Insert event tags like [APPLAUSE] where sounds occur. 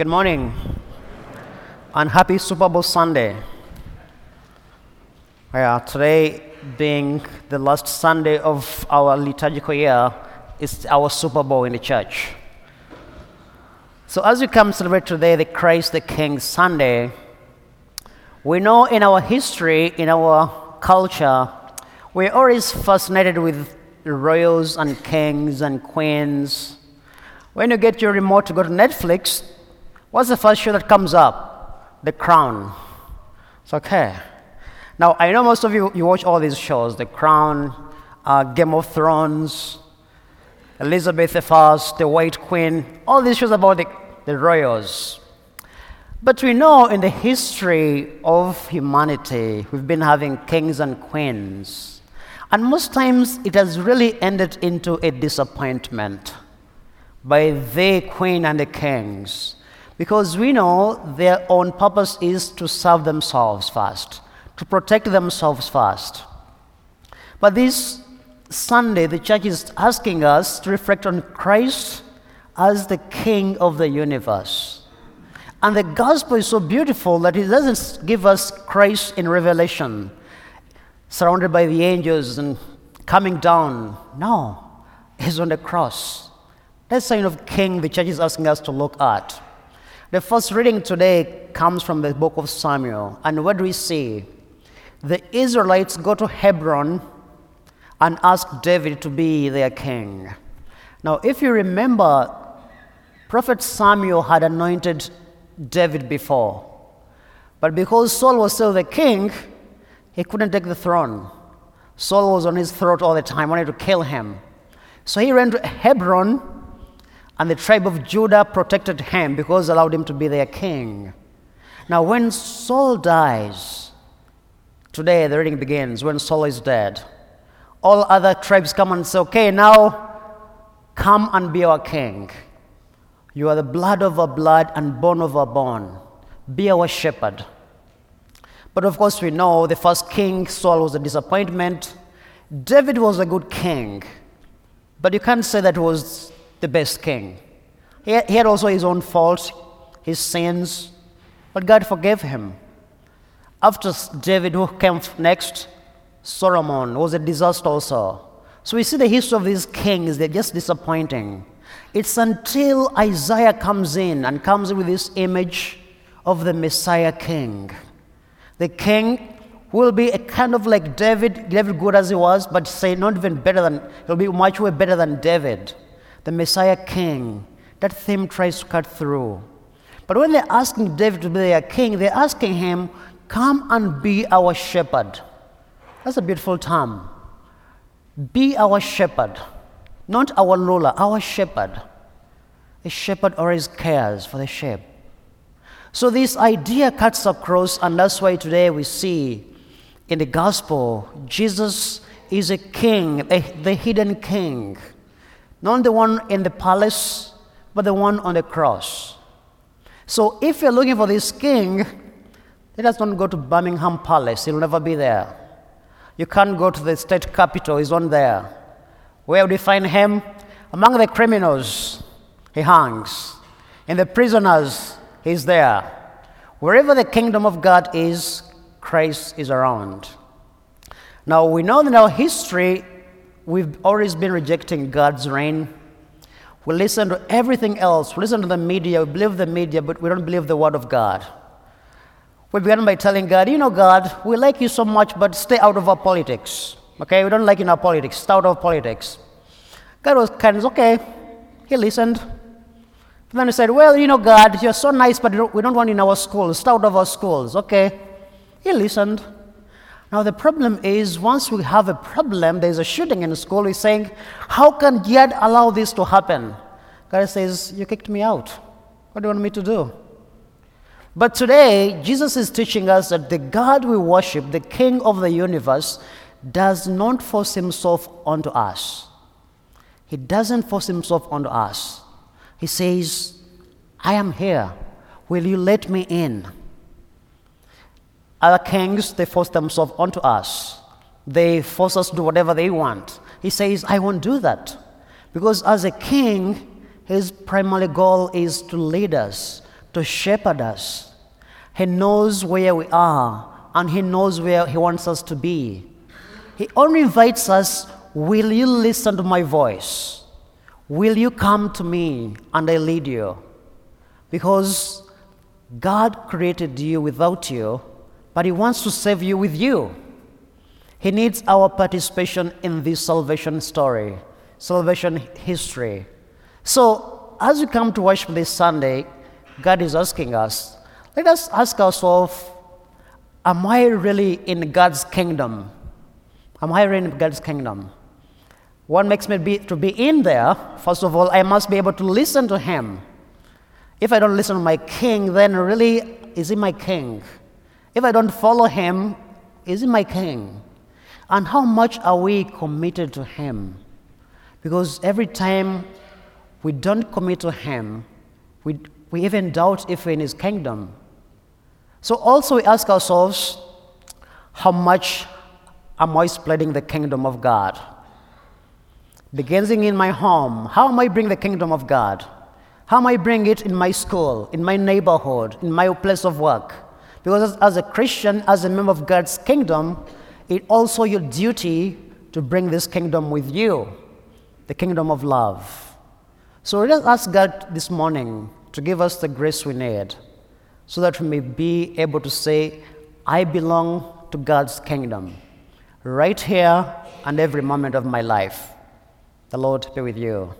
Good morning and happy Super Bowl Sunday. Yeah, today being the last Sunday of our liturgical year is our Super Bowl in the church. So as we come celebrate today the Christ the King Sunday, we know in our history, in our culture, we're always fascinated with royals and kings and queens. When you get your remote to go to Netflix, what's the first show that comes up? The Crown. It's okay. Now, I know most of you, you watch all these shows The Crown, uh, Game of Thrones, Elizabeth I, The White Queen, all these shows about the, the royals. But we know in the history of humanity, we've been having kings and queens. And most times it has really ended into a disappointment by the queen and the kings because we know their own purpose is to serve themselves first, to protect themselves first. But this Sunday, the church is asking us to reflect on Christ as the King of the universe. And the gospel is so beautiful that it doesn't give us Christ in revelation, surrounded by the angels and coming down. No, he's on the cross. That's the sign of king the church is asking us to look at. The first reading today comes from the book of Samuel. And what do we see? The Israelites go to Hebron and ask David to be their king. Now, if you remember, Prophet Samuel had anointed David before. But because Saul was still the king, he couldn't take the throne. Saul was on his throat all the time, wanted to kill him. So he ran to Hebron, and the tribe of Judah protected him because allowed him to be their king. Now, when Saul dies, today the reading begins, when Saul is dead, all other tribes come and say, Okay, now come and be our king. You are the blood of our blood and bone of our bone. Be our shepherd. But of course, we know the first king, Saul, was a disappointment. David was a good king, but you can't say that was the best king. He had also his own faults, his sins, but God forgave him. After David, who came next, Solomon was a disaster also. So we see the history of these kings, they're just disappointing. It's until Isaiah comes in and comes with this image of the Messiah king. The king will be a kind of like David, David good as he was, but say not even better than, he'll be much way better than David, the Messiah king. That theme tries to cut through. But when they're asking David to be their king, they're asking him, come and be our shepherd. That's a beautiful term. Be our shepherd, not our ruler, our shepherd. A shepherd always cares for the sheep. So this idea cuts across, and that's why today we see in the gospel Jesus is a king, a, the hidden king. Not the one in the palace, but the one on the cross. So if you're looking for this king, [LAUGHS] let us not go to Buckingham Palace, he'll never be there. You can't go to the state capital, he's not there. Where would you find him? Among the criminals, he hangs. In the prisoners, He's there. Wherever the kingdom of God is, Christ is around. Now, we know in our history, we've always been rejecting God's reign. We listen to everything else. We listen to the media. We believe the media, but we don't believe the word of God. We began by telling God, you know, God, we like you so much, but stay out of our politics. Okay? We don't like you in our politics. Stay out of politics. God was kind of, okay. He listened. Then he said, Well, you know, God, you're so nice, but we don't want you in our schools. Stay out of our schools. Okay. He listened. Now, the problem is, once we have a problem, there's a shooting in the school, he's saying, How can God allow this to happen? God says, You kicked me out. What do you want me to do? But today, Jesus is teaching us that the God we worship, the King of the universe, does not force himself onto us. He doesn't force himself onto us. He says, I am here. Will you let me in? Other kings, they force themselves onto us. They force us to do whatever they want. He says, I won't do that. Because as a king, his primary goal is to lead us, to shepherd us. He knows where we are and He knows where He wants us to be. He only invites us Will you listen to my voice? Will you come to me and I lead you? Because God created you without you, but He wants to save you with you. He needs our participation in this salvation story, salvation history. So, as we come to worship this Sunday, God is asking us, let us ask ourselves, Am I really in God's kingdom? Am I really in God's kingdom? What makes me be, to be in there? First of all, I must be able to listen to Him. If I don't listen to my king, then really, is he my king? If I don't follow him, is he my king? And how much are we committed to him? Because every time we don't commit to him, we, we even doubt if we're in his kingdom. So also we ask ourselves, how much am I spreading the kingdom of God? Beginning in my home, how am I bringing the kingdom of God? How am I bring it in my school, in my neighborhood, in my place of work? Because as, a Christian, as a member of God's kingdom, it's also your duty to bring this kingdom with you, the kingdom of love. So let us ask God this morning to give us the grace we need so that we may be able to say, I belong to God's kingdom right here and every moment of my life. The Lord be with you.